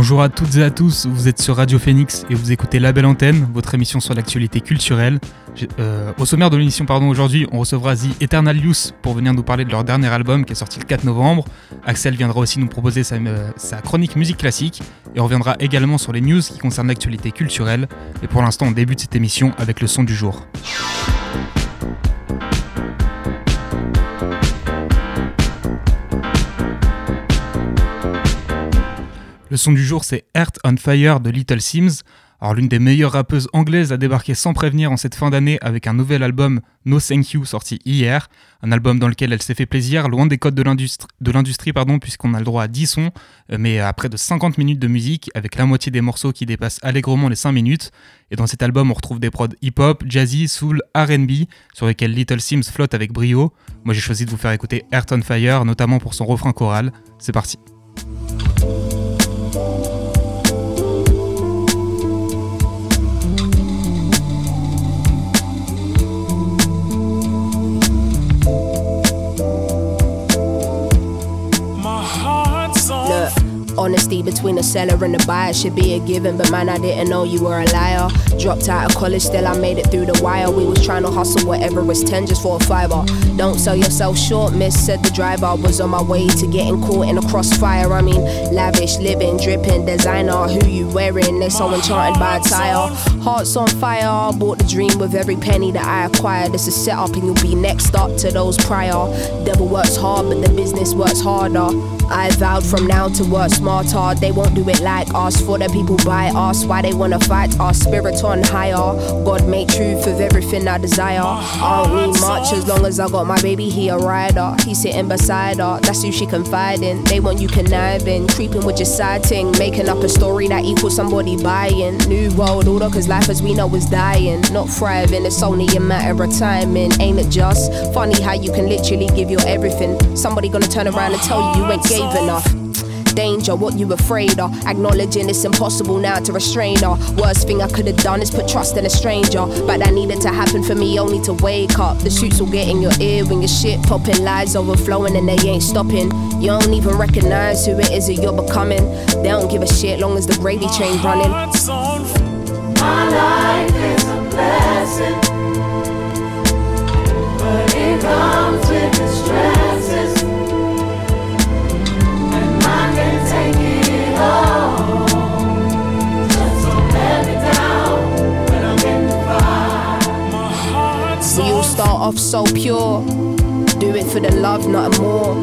Bonjour à toutes et à tous, vous êtes sur Radio Phoenix et vous écoutez La Belle Antenne, votre émission sur l'actualité culturelle. Euh, au sommaire de l'émission pardon, aujourd'hui, on recevra The Eternal Youth pour venir nous parler de leur dernier album qui est sorti le 4 novembre. Axel viendra aussi nous proposer sa, euh, sa chronique musique classique et on reviendra également sur les news qui concernent l'actualité culturelle. Et pour l'instant, on débute cette émission avec le son du jour. Le son du jour, c'est Earth on Fire de Little Sims. Alors, l'une des meilleures rappeuses anglaises a débarqué sans prévenir en cette fin d'année avec un nouvel album No Thank You sorti hier. Un album dans lequel elle s'est fait plaisir, loin des codes de l'industrie, pardon, puisqu'on a le droit à 10 sons, mais à près de 50 minutes de musique, avec la moitié des morceaux qui dépassent allègrement les 5 minutes. Et dans cet album, on retrouve des prods hip-hop, jazzy, soul, RB, sur lesquels Little Sims flotte avec brio. Moi, j'ai choisi de vous faire écouter Earth on Fire, notamment pour son refrain choral. C'est parti. Honesty between the seller and the buyer should be a given, but man, I didn't know you were a liar. Dropped out of college, still I made it through the wire. We was trying to hustle whatever was 10 just for a fiver. Don't sell yourself short, miss, said the driver. Was on my way to getting caught in a crossfire. I mean, lavish, living, dripping, designer. Who you wearing? They're so enchanted by attire. Hearts on fire, bought the dream with every penny that I acquired. This is set up, and you'll be next up to those prior. Devil works hard, but the business works harder. I vowed from now to work smarter. They won't do it like us. For the people by us, why they wanna fight our spirit on higher. God made truth of everything I desire. I don't need much as long as I got my baby. He a rider. He's sitting beside her. That's who she confide in. They want you conniving, creeping with your side ting, making up a story that equals somebody buying. New world order, cause life as we know is dying, not thriving. It's only a matter of timing. Ain't it just funny how you can literally give your everything? Somebody gonna turn around and tell you you ain't gay brave enough danger, what you afraid of. Acknowledging it's impossible now to restrain her. Worst thing I could have done is put trust in a stranger. But that needed to happen for me only to wake up. The shoots will get in your ear when your shit popping, lies overflowing and they ain't stopping. You don't even recognize who it is that you're becoming. They don't give a shit long as the gravy train running. My life is a blessing, but it comes with the stresses. Off so pure. Do it for the love, not a more.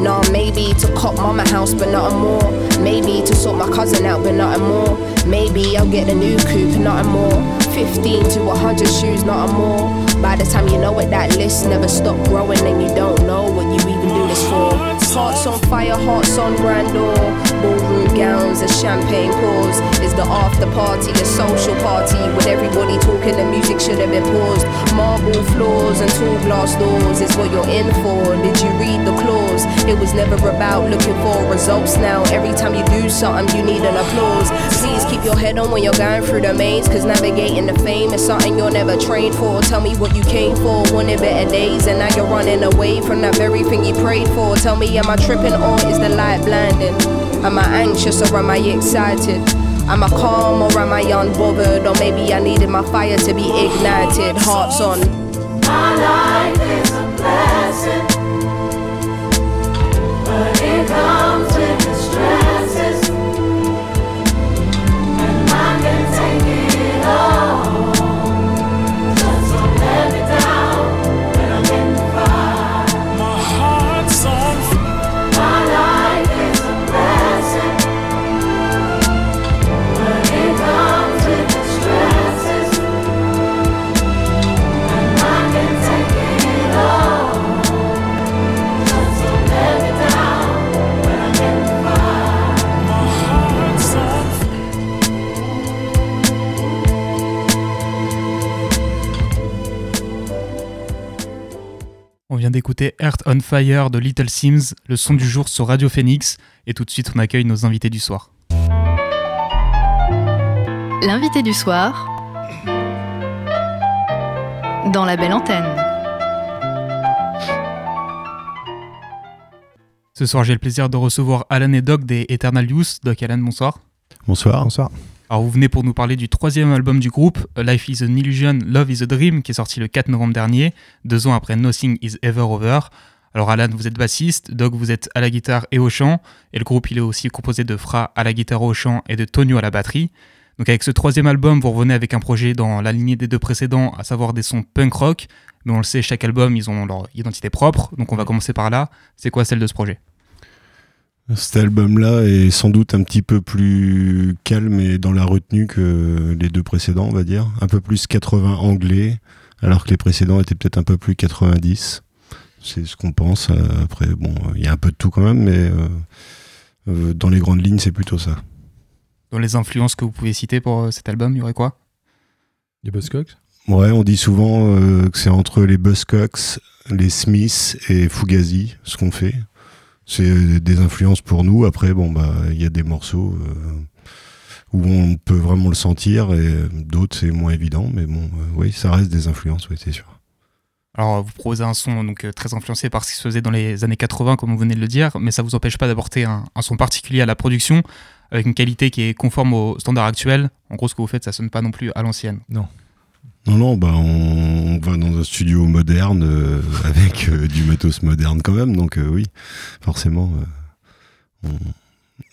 Nah, maybe to cop mama house, but not a more. Maybe to sort my cousin out, but not a more. Maybe I'll get a new coupe, not a more. 15 to 100 shoes, not a more. By the time you know it, that list never stop growing, and you don't know what you even do this for. Hearts on fire, hearts on grandeur. Ballroom gowns and champagne pours. Is the after party a social party? With everybody talking, the music should have been paused. Marble floors and tall glass doors is what you're in for. Did you read the clause? It was never about looking for results now. Every time you do something, you need an applause. Please keep your head on when you're going through the maze. Cause navigating the fame is something you're never trained for. Tell me what you came for. Wanted better days, and now you're running away from that very thing you prayed for. Tell me Am I tripping or is the light blinding? Am I anxious or am I excited? Am I calm or am I unbothered? Or maybe I needed my fire to be ignited. Hearts on. My life is a blessing, but it comes vient d'écouter Earth on Fire de Little Sims, le son du jour sur Radio Phoenix, et tout de suite on accueille nos invités du soir. L'invité du soir dans la belle antenne. Ce soir j'ai le plaisir de recevoir Alan et Doc des Eternal Youth. Doc Alan, bonsoir. Bonsoir. Bonsoir. Alors vous venez pour nous parler du troisième album du groupe, A Life is an Illusion, Love is a Dream, qui est sorti le 4 novembre dernier, deux ans après Nothing is Ever Over. Alors Alan, vous êtes bassiste, Doc, vous êtes à la guitare et au chant, et le groupe il est aussi composé de Fra à la guitare au chant et de Tonio à la batterie. Donc avec ce troisième album, vous revenez avec un projet dans la lignée des deux précédents, à savoir des sons punk rock, mais on le sait, chaque album, ils ont leur identité propre, donc on va commencer par là. C'est quoi celle de ce projet? Cet album-là est sans doute un petit peu plus calme et dans la retenue que les deux précédents, on va dire. Un peu plus 80 anglais, alors que les précédents étaient peut-être un peu plus 90. C'est ce qu'on pense. Euh, Après, bon, il y a un peu de tout quand même, mais euh, euh, dans les grandes lignes, c'est plutôt ça. Dans les influences que vous pouvez citer pour cet album, il y aurait quoi? Les Buzzcocks? Ouais, on dit souvent euh, que c'est entre les Buzzcocks, les Smiths et Fugazi, ce qu'on fait. C'est euh, des influences pour nous. Après, bon, bah, il y a des morceaux euh, où on peut vraiment le sentir et d'autres c'est moins évident. Mais bon, euh, oui, ça reste des influences, oui, c'est sûr. Alors, vous proposez un son donc euh, très influencé par ce qui se faisait dans les années 80, comme vous venez de le dire, mais ça vous empêche pas d'apporter un, un son particulier à la production, avec une qualité qui est conforme aux standards actuels. En gros, ce que vous faites, ça sonne pas non plus à l'ancienne. Non, non, bah, on, on va dans un studio moderne euh, avec euh, du matos moderne quand même. Donc, euh, oui, forcément, euh, on-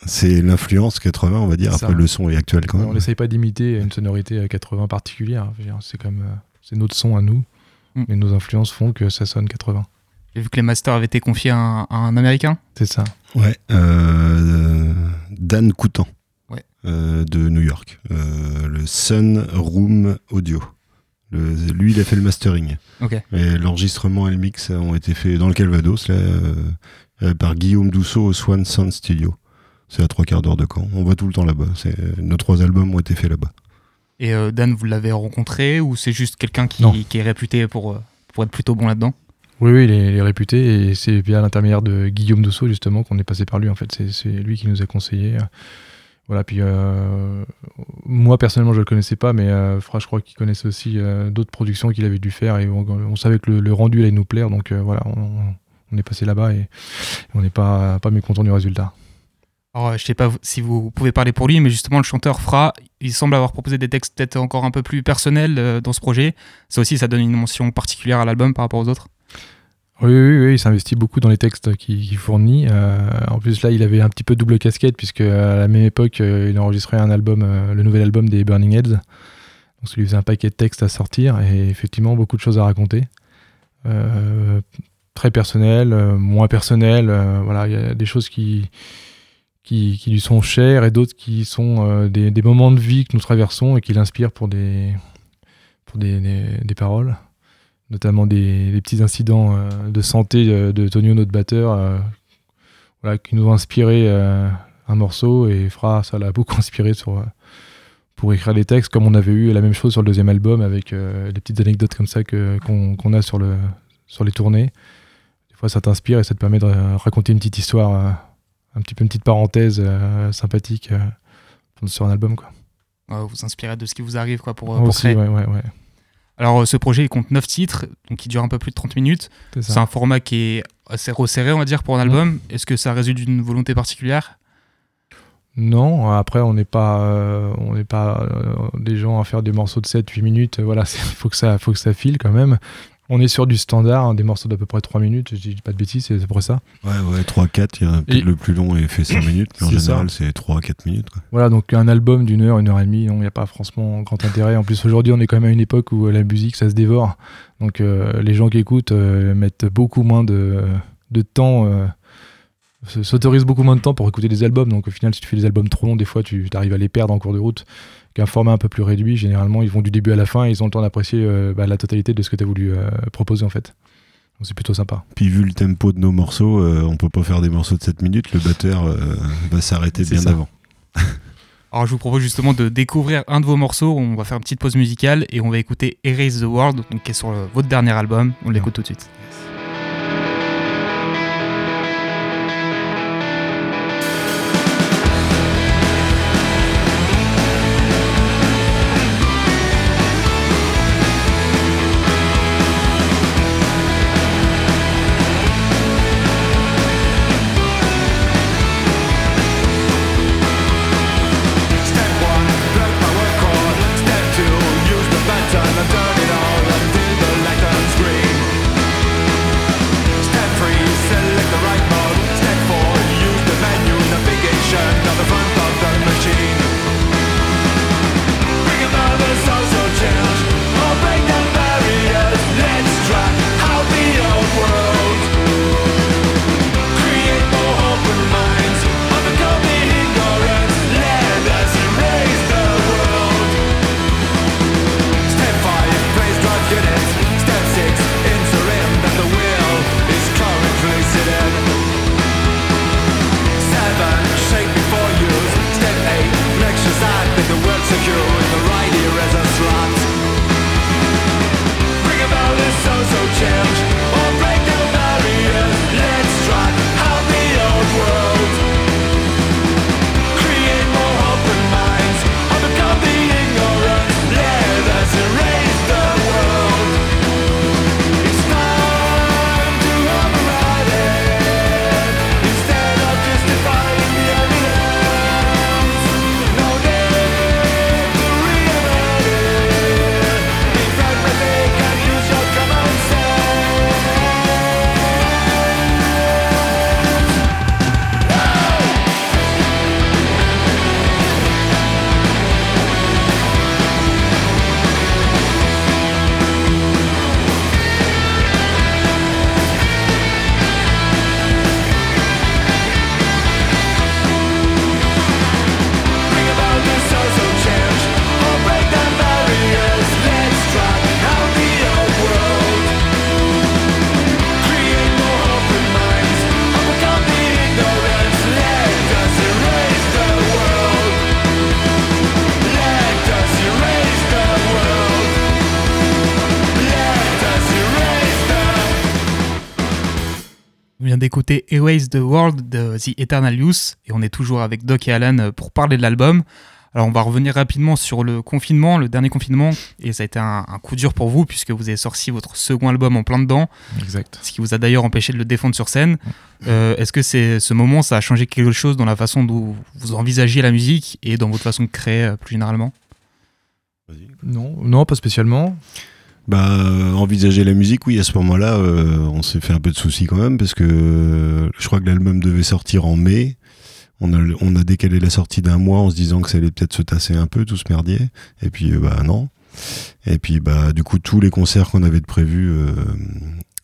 c'est l'influence 80, on va dire. Après, ça. le son est actuel quand On même. n'essaye pas d'imiter une sonorité euh, 80 particulière. Dire, C'est comme c'est notre son à nous, Mm. mais nos influences font que ça sonne 80. J'ai vu que les masters avaient été confiés à un, à un américain. C'est ça. Ouais, euh, Dan Coutan Ouais. euh, de New York, euh, le Sun Room Audio. Le- lui, il a fait le mastering. Ok. Et l'enregistrement et le mix ont été faits dans le Calvados, là, euh, euh, par Guillaume Dousseau au Swan Sound Studio. C'est à trois quarts d'heure de Caen. On va tout le temps là-bas. C'est- Nos trois albums ont été faits là-bas. Et euh, Dan, vous l'avez rencontré ou c'est juste quelqu'un qui, est réputé pour, euh, pour être plutôt bon là-dedans? Oui, oui, il est, il est réputé et c'est via l'intermédiaire de Guillaume Dousseau justement qu'on est passé par lui. En fait, c'est c'est lui qui nous a conseillé. Voilà, puis euh, moi personnellement je le connaissais pas, mais euh, Fra, je crois qu'il connaissait aussi euh, d'autres productions qu'il avait dû faire et on, savait que le, rendu allait nous plaire, donc voilà, on, est passé là-bas et, on n'est pas, pas mécontent du résultat. Alors, je sais pas si vous pouvez parler pour lui, mais justement, le chanteur Fra, il semble avoir proposé des textes peut-être encore un peu plus personnels dans ce projet. Ça aussi, ça donne une mention particulière à l'album par rapport aux autres. Oui, oui, oui, il s'investit beaucoup dans les textes qu'il fournit. Euh, en plus, là, il avait un petit peu double casquette, puisque à la même époque, euh, il enregistrait un album, euh, le nouvel album des Burning Heads. Donc, ça lui faisait un paquet de textes à sortir, et effectivement, beaucoup de choses à raconter. Très personnel, moins personnel. voilà, il y a des choses qui, qui, lui sont chères et d'autres qui sont des, moments de vie que nous traversons et qui l'inspirent pour des, pour des, des paroles notamment des, des petits incidents euh, de santé euh, de Tonio, notre batteur, euh, voilà, qui nous ont inspiré un morceau et Fra, ça l'a beaucoup inspiré sur, pour écrire des textes, comme on avait eu la même chose sur le deuxième album avec des petites anecdotes comme ça que, qu'on, qu'on a sur, le, sur les tournées. Des fois, ça t'inspire et ça te permet de raconter une petite histoire, un petit peu une petite parenthèse sympathique sur un album. Quoi. Euh, vous inspirez de ce qui vous arrive quoi, pour, pour Aussi, créer. ouais, ouais, ouais. Alors, euh, ce projet, il compte 9 titres, donc il dure un peu plus de 30 minutes. C'est un format qui est assez resserré, on va dire, pour un album. Est-ce que ça résulte d'une volonté particulière? Non, après on n'est pas, euh, on n'est pas euh, des gens à faire des morceaux de 7-8 minutes. Voilà, il faut que ça, faut que ça file quand même. On est sur du standard, hein, des morceaux d'à peu près 3 minutes. Je dis pas de bêtises, c'est à peu près ça. Ouais, ouais, 3-4. il y a peut-être Et- Le plus long est fait 5 minutes, mais en général, c'est 3-4 minutes. quoi. Voilà, donc un album d'une heure, une heure et demie, il n'y a pas franchement grand intérêt. En plus, aujourd'hui, on est quand même à une époque où la musique, ça se dévore. Donc euh, les gens qui écoutent euh, mettent beaucoup moins de, de temps, euh, s'autorisent beaucoup moins de temps pour écouter des albums. Donc au final, si tu fais des albums trop longs, des fois, tu arrives à les perdre en cours de route. Qu'un format un peu plus réduit, généralement, ils vont du début à la fin et ils ont le temps d'apprécier euh, bah, la totalité de ce que tu as voulu euh, proposer en fait. C'est plutôt sympa. Puis vu le tempo de nos morceaux, euh, on peut pas faire des morceaux de 7 minutes. Le batteur euh, va s'arrêter bien ça. avant. Alors, je vous propose justement de découvrir un de vos morceaux. On va faire une petite pause musicale et on va écouter Erase the World, donc, qui est sur le- votre dernier album. On l'écoute tout de suite. D'écouter Airways the World de The Eternal Youth et on est toujours avec Doc et Alan euh, pour parler de l'album. Alors on va revenir rapidement sur le confinement, le dernier confinement, et ça a été un, un coup dur pour vous puisque vous avez sorti votre second album en plein dedans, Exact. ce qui vous a d'ailleurs empêché de le défendre sur scène. Euh, Est-ce que c'est ce moment, ça a changé quelque chose dans la façon dont vous envisagez la musique et dans votre façon de créer euh, plus généralement? Non, non, pas spécialement. Bah, euh, envisager la musique, oui, à ce moment-là, euh, on s'est fait un peu de soucis quand même, parce que euh, je crois que l'album devait sortir en mai. On a, on a décalé la sortie d'un mois en se disant que ça allait peut-être se tasser un peu, tout ce merdier. Et puis, bah non. Et puis, bah, du coup, tous les concerts qu'on avait de prévus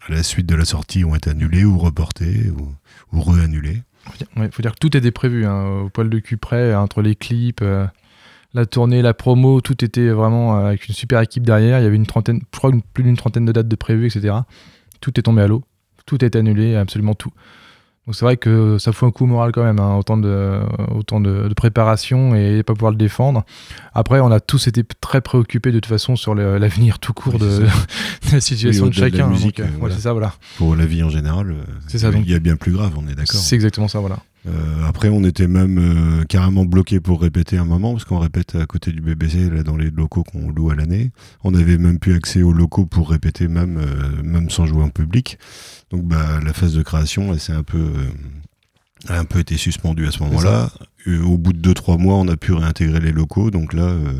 à la suite de la sortie ont été annulés ou reportés ou, ou re-annulés. Faut dire, que tout était prévu, hein, au poil de cul entre les clips, la tournée, la promo, tout était vraiment euh, avec une super équipe derrière. Il y avait une trentaine, je crois plus d'une trentaine de dates de prévues, etc. Tout est tombé à l'eau, tout est annulé, absolument tout. Donc c'est vrai que ça fout un coup moral quand même, hein, autant, de, autant de, de préparation et pas pouvoir le défendre. Après, on a tous été très préoccupés de toute façon sur l'avenir tout court Oui, de, la situation Oui, de chacun. voilà, ça, voilà. Pour la vie en général, euh, C'est ça, donc. il y a bien plus grave, on est d'accord. C'est exactement ça, voilà. Euh, après, on était même euh, carrément bloqué pour répéter un moment, parce qu'on répète à côté du BBC, là, dans les locaux qu'on loue à l'année. On avait même plus accès aux locaux pour répéter, même, euh, même sans jouer en public. Donc, bah, la phase de création, elle s'est un peu, euh, a un peu été suspendue à ce moment-là. Euh, au bout de 2-3 mois, on a pu réintégrer les locaux. Donc là, euh,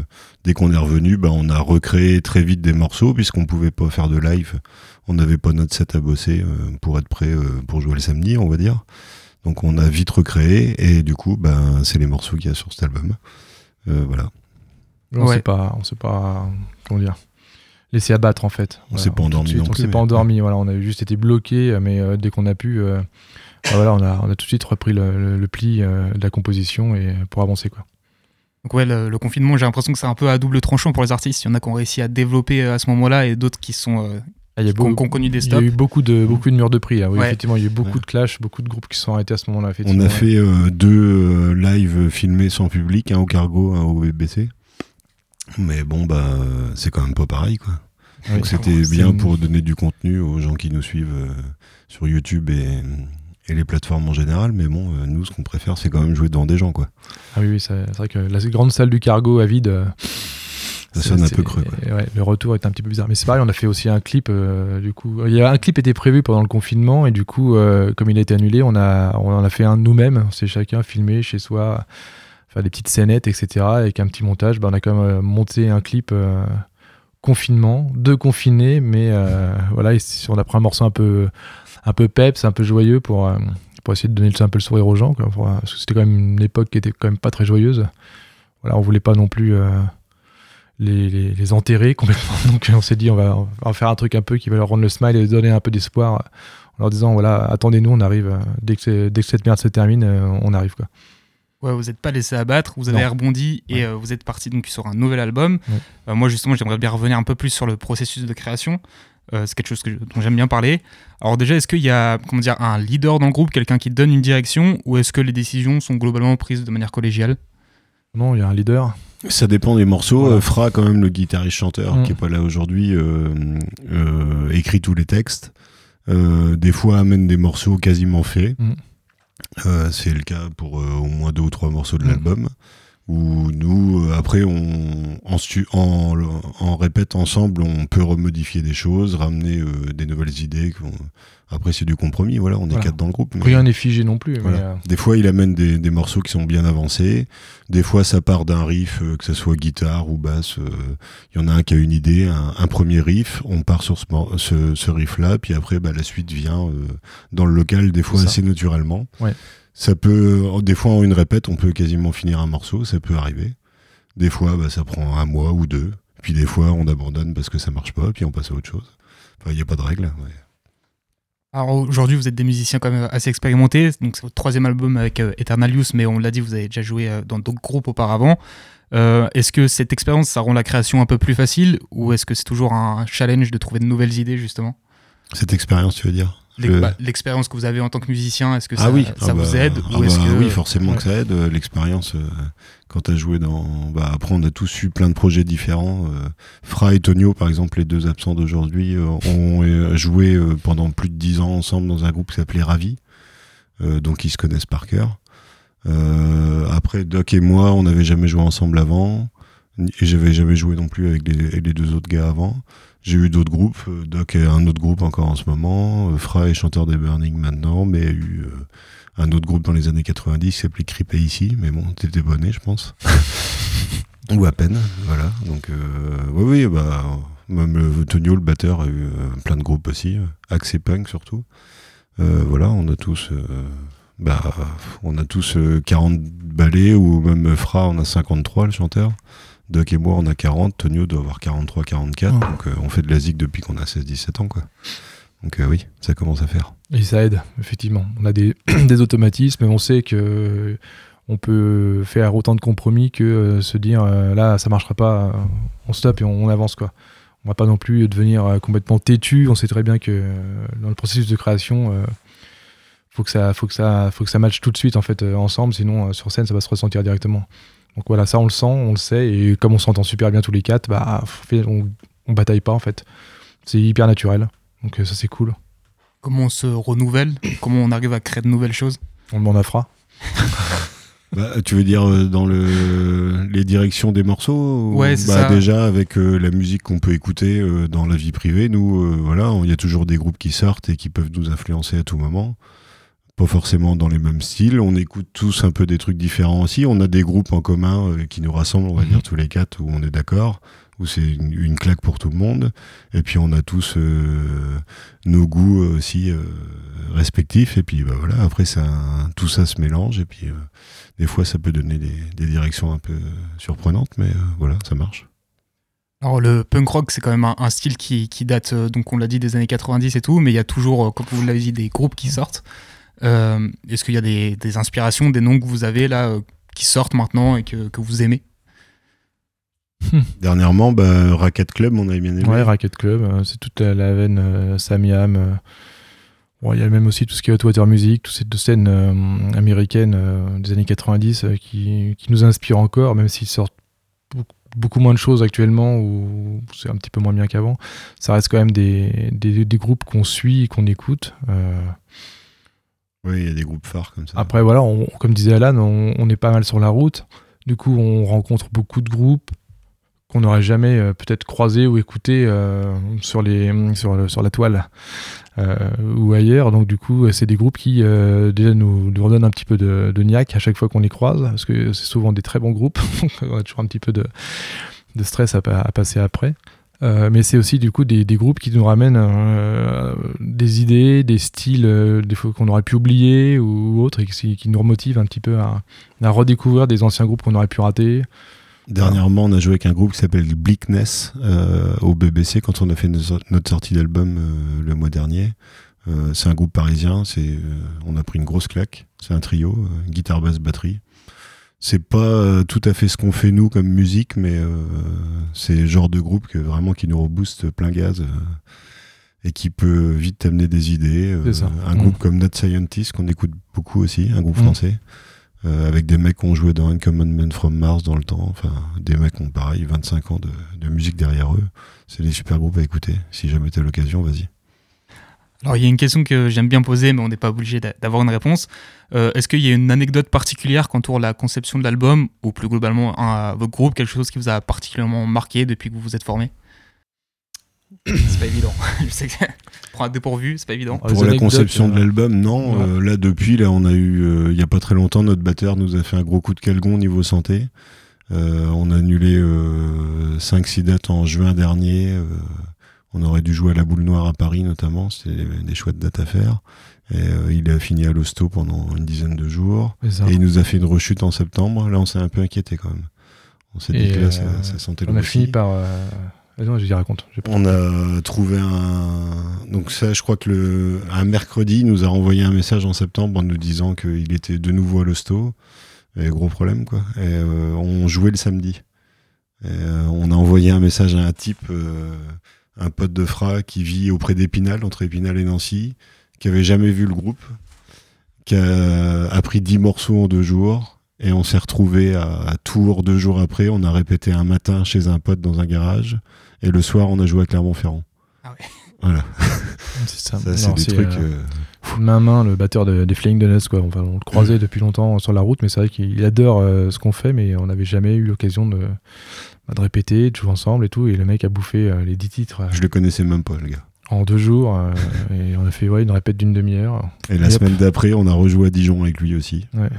dès qu'on est revenu, bah, on a recréé très vite des morceaux, puisqu'on pouvait pas faire de live. On n'avait pas notre set à bosser euh, pour être prêt euh, pour jouer le samedi, on va dire. Donc on a vite recréé et du coup, ben, c'est les morceaux qu'il y a sur cet album. Euh, voilà. On Ouais. s'est pas, on s'est pas, comment dire, laissé abattre en fait. On s'est pas endormi suite, non On s'est pas endormi, voilà, on a juste été bloqué, mais euh, dès qu'on a pu, euh, bah voilà, on a, on a tout de suite repris le, le- le pli euh, de la composition et pour avancer quoi. Donc ouais, le, le confinement, j'ai l'impression que c'est un peu à double tranchant pour les artistes. Il y en a qui ont réussi à développer à ce moment-là et d'autres qui sont euh, Ah, il y a connu des il y eu beaucoup de, beaucoup de murs de prix. oui, Ouais. effectivement, il y a eu beaucoup Ouais. de clashs, beaucoup de groupes qui se sont arrêtés à ce moment-là. On a fait euh, deux euh, lives filmés sans public, un au cargo, un au BBC. Mais bon, bah, c'est quand même pas pareil, quoi. Donc c'était bien une- pour donner du contenu aux gens qui nous suivent euh, sur YouTube et, et les plateformes en général. Mais bon, euh, nous, ce qu'on préfère, c'est quand même jouer devant des gens, quoi. Ah oui, oui, c'est c'est vrai que la grande salle du cargo à vide. euh, Ça sonne un peu creux, quoi. ouais, le retour est un petit peu bizarre. Mais c'est pareil, on a fait aussi un clip. euh, du coup, il y a un clip était prévu pendant le confinement et du coup, euh, comme il a été annulé, on a, on en a fait un nous-mêmes. On s'est chacun filmé chez soi, faire des petites scénettes, etc. Avec un petit montage, ben, on a quand même euh, monté un clip euh, confinement, deux confinés, mais voilà, on a pris un morceau un peu, un peu peps, un peu joyeux pour. pour essayer de donner un peu le sourire aux gens, quoi, pour, parce que c'était quand même une époque qui était quand même pas très joyeuse. Voilà, on voulait pas non plus les, les, les enterrer complètement. Donc on s'est dit on va, va faire un truc un peu qui va leur rendre le smile et donner un peu d'espoir euh, en leur disant voilà attendez-nous on arrive euh, dès que, c'est- dès que cette merde se termine euh, on arrive quoi. Ouais, vous n'êtes pas laissé abattre, vous avez Non. rebondi et Ouais. euh, vous êtes parti donc sur un nouvel album. Ouais. Euh, moi justement, j'aimerais bien revenir un peu plus sur le processus de création. Euh, c'est quelque chose que, dont j'aime bien parler. Alors déjà, est-ce qu'il y a comment dire un leader dans le groupe, quelqu'un qui donne une direction, ou est-ce que les décisions sont globalement prises de manière collégiale? Non il y a un leader. Ça dépend des morceaux. Voilà. Fra, quand même, le guitariste-chanteur, Mm. qui est pas là aujourd'hui, euh, euh, écrit tous les textes. Euh, des fois, amène des morceaux quasiment faits. Mm. C'est le cas pour au moins deux ou trois morceaux de Mm. l'album. Où nous, euh, après, on, en, en, en répète ensemble, on peut remodifier des choses, ramener euh, des nouvelles idées. Après, c'est du compromis. Voilà, on est Voilà. quatre dans le groupe. mais- Rien n'est figé non plus. mais, euh, Des fois, il amène des, des morceaux qui sont bien avancés. Des fois, ça part d'un riff, euh, que ce soit guitare ou basse. Il y en a un qui a une idée, un, un premier riff. On part sur ce, mor- ce, ce riff-là, puis après, bah, la suite vient dans le local, des fois assez naturellement. Ouais. Ça peut, des fois, en une répète, on peut quasiment finir un morceau. Ça peut arriver. Des fois, bah, ça prend un mois ou deux. Puis des fois, on abandonne parce que ça marche pas, puis on passe à autre chose. Enfin, il n'y a pas de règle. ouais. Alors aujourd'hui, vous êtes des musiciens quand même assez expérimentés. Donc c'est votre troisième album avec euh, Eternal Youth, mais on l'a dit, vous avez déjà joué euh, dans d'autres groupes auparavant. Euh, est-ce que cette expérience, ça rend la création un peu plus facile, ou est-ce que c'est toujours un challenge de trouver de nouvelles idées justement? Cette expérience, tu veux dire? L'expérience que vous avez en tant que musicien, est-ce que ah ça, oui, ça ah vous bah, aide ah ou est-ce bah que Oui, forcément Ouais. que ça aide. euh, L'expérience, euh, quand tu as joué dans. Bah, après, on a tous eu plein de projets différents. euh, Fra et Tonio, par exemple, les deux absents d'aujourd'hui, euh, ont joué euh, pendant plus de dix ans ensemble dans un groupe qui s'appelait Ravi. Euh, donc, ils se connaissent par cœur. Euh, après, Doc et moi, on n'avait jamais joué ensemble avant. Et j'avais jamais joué non plus avec les, avec les deux autres gars avant. J'ai eu d'autres groupes. euh, Doc est un autre groupe encore en ce moment. euh, Fra est chanteur des Burning maintenant, mais a eu euh, un autre groupe dans les années 90 qui s'appelait Creepy ici. Mais bon, t'étais bonné, je pense. Ou à peine, voilà. Donc, euh, oui, oui, bah, même le Tonio, le batteur, a eu euh, plein de groupes aussi. Axe et Punk surtout. Voilà, on a tous. bah, on a tous euh, 40 ballets, ou même Fra, on a 53, le chanteur. Doc et moi, on a 40. Tonio doit avoir 43, 44. Oh. Donc, euh, on fait de la zig depuis qu'on a 16-17 ans, quoi. Donc, euh, oui, ça commence à faire. Et ça aide, effectivement. On a des, des automatismes, mais on sait que on peut faire autant de compromis que euh, se dire euh, là ça marchera pas, euh, on stoppe et on, on avance quoi. On va pas non plus devenir complètement têtu. On sait très bien que dans le processus de création, faut que ça, faut que ça, faut que ça matche tout de suite en fait ensemble, sinon sur scène ça va se ressentir directement. Donc voilà, ça on le sent, on le sait, et comme on s'entend super bien tous les quatre, bah fait, on, on bataille pas en fait. C'est hyper naturel, donc euh, ça c'est cool. comment on se renouvelle? Comment on arrive à créer de nouvelles choses? On demande à Fra. Bah, tu veux dire euh, dans le, les directions des morceaux ou- Ouais, c'est bah, ça. Déjà, avec euh, la musique qu'on peut écouter euh, dans la vie privée, nous, euh, voilà, il y a toujours des groupes qui sortent et qui peuvent nous influencer à tout moment. Pas forcément dans les mêmes styles. On écoute tous un peu des trucs différents aussi. On a des groupes en commun euh, qui nous rassemblent, on va Mhm. dire tous les quatre, où on est d'accord, où c'est une, une claque pour tout le monde. Et puis on a tous euh, nos goûts euh, aussi respectifs. Et puis bah, voilà, après, ça, tout ça se mélange. Et puis. des fois, ça peut donner des, des directions un peu surprenantes, mais voilà, ça marche. Alors le punk rock, c'est quand même un, un style qui, qui date, euh, donc on l'a dit, des années 90 et tout, mais il y a toujours, euh, comme vous l'avez dit, des groupes qui sortent. Euh, Est-ce qu'il y a des, des inspirations, des noms que vous avez là, euh, qui sortent maintenant et que, que vous aimez? Dernièrement, bah, Racket Club, on avait bien aimé. Ouais, Racket Club, euh, c'est toute la, la veine euh, Samiam. euh. Bon, il y a même aussi tout ce qui est Hot Water Music, toutes ces deux scènes euh, américaines euh, des années 90 euh, qui, qui nous inspirent encore, même s'ils sortent beaucoup, beaucoup moins de choses actuellement ou c'est un petit peu moins bien qu'avant. Ça reste quand même des, des, des groupes qu'on suit et qu'on écoute. Oui, il y a des groupes phares comme ça. Après, voilà, on- comme disait Alan, on, est pas mal sur la route. Du coup, on rencontre beaucoup de groupes qu'on n'aurait jamais euh, peut-être croisés ou écoutés euh, sur, les, sur, sur la toile euh, ou ailleurs. Donc, du coup, c'est des groupes qui déjà nous, redonnent un petit peu de, de niaque à chaque fois qu'on les croise, parce que c'est souvent des très bons groupes. On a toujours un petit peu de, stress à passer après. Euh, mais c'est aussi du coup des, groupes qui nous ramènent euh, des idées, des styles euh, des qu'on aurait pu oublier ou autres et qui, nous remotivent un petit peu à, redécouvrir des anciens groupes qu'on aurait pu rater. Dernièrement, on a joué avec un groupe qui s'appelle Bleakness euh, au BBC quand on a fait notre sortie d'album le mois dernier. C'est un groupe parisien, on a pris une grosse claque. C'est un trio, guitare, basse, batterie. C'est pas euh, tout à fait ce qu'on fait nous comme musique, mais euh, c'est le genre de groupe que vraiment qui nous rebooste plein gaz euh, et qui peut vite t'amener des idées. Euh, un Mm. groupe comme Not Scientist qu'on écoute beaucoup aussi, un groupe Mm. français. Euh, avec des mecs qui ont joué dans Uncommon Man from Mars dans le temps, enfin des mecs qui ont pareil 25 ans de, de musique derrière eux. C'est des super groupes à écouter. Si jamais t'as l'occasion, vas-y. Alors il y a une question que j'aime bien poser, mais on n'est pas obligé d'a- d'avoir une réponse. Euh, Est-ce qu'il y a une anecdote particulière qui entoure la conception de l'album, ou plus globalement un, votre groupe, quelque chose qui vous a particulièrement marqué depuis que vous vous êtes formé? C'est pas évident. Je sais que prendre un dépourvu, c'est pas évident. Les Pour la conception de euh, l'album, non. ouais. Euh, là depuis, là on a eu, euh, il y a pas très longtemps, notre batteur nous a fait un gros coup de calgon au niveau santé. Euh, on a annulé 5-6 dates en juin dernier. On aurait dû jouer à la boule noire à Paris notamment. C'était des, chouettes dates à faire. Et euh, il a fini à l'hosto pendant une dizaine de jours. Et il nous a fait une rechute en septembre. Là, on s'est un peu inquiété quand même. On s'est dit que là, ça, euh, ça sentait On le a fini par. Euh... vas-y, non, je dis raconte. On a trouvé un. Donc, ça, je crois que le... un mercredi, il nous a renvoyé un message en septembre en nous disant qu'il était de nouveau à l'hosto. Et gros problème, quoi. Et euh, on jouait le samedi. Et, on a envoyé un message à un type, un pote de Fra qui vit auprès d'Épinal, entre Épinal et Nancy, qui avait jamais vu le groupe, qui a appris 10 morceaux en deux jours. Et on s'est retrouvé à, Tours deux jours après. On a répété un matin chez un pote dans un garage. Et le soir, on a joué à Clermont-Ferrand. Ah. Voilà. C'est ça. Ça, c'est des trucs. euh, euh, main le batteur de- des Flying Donuts quoi. Enfin, on le croisait depuis longtemps sur la route, mais c'est vrai qu'il adore euh, ce qu'on fait, mais on n'avait jamais eu l'occasion de, bah, de répéter, de jouer ensemble et tout. Et le mec a bouffé euh, les 10 titres Je le connaissais même pas, le gars. en deux jours et on a fait ouais, une répète d'une demi-heure. Et la semaine d'après, on a rejoué à Dijon avec lui aussi. Ouais.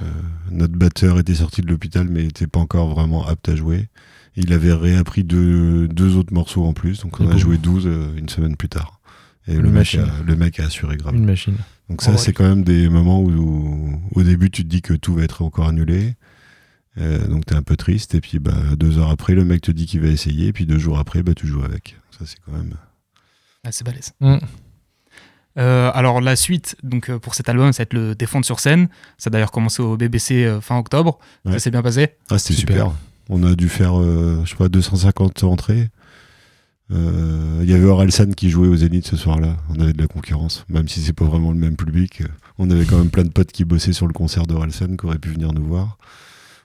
Notre batteur était sorti de l'hôpital, mais n'était pas encore vraiment apte à jouer. Il avait réappris deux, deux autres morceaux en plus, donc on a joué 12 euh, une semaine plus tard. Et Une le mec, a, le mec a assuré grave. Une machine. Donc ça, c'est quand même des moments où, où, au début, tu te dis que tout va être encore annulé. Euh, donc t'es un peu triste. Et puis bah, deux heures après, le mec te dit qu'il va essayer. Et puis deux jours après, bah, tu joues avec. Ça, c'est quand même... Ah, c'est balèze. Mm. Euh, alors la suite donc pour cet album, ça va être le défendre sur scène. Ça a d'ailleurs commencé au BBC euh, fin octobre. Ouais. Ça s'est bien passé. Ah, c'était Super. super. On a dû faire, euh, je sais pas, 250 entrées. Euh, Il y avait Orelsan qui jouait au Zénith ce soir-là. On avait de la concurrence, même si c'est pas vraiment le même public. On avait quand même plein de potes qui bossaient sur le concert d'Orelsan qui auraient pu venir nous voir.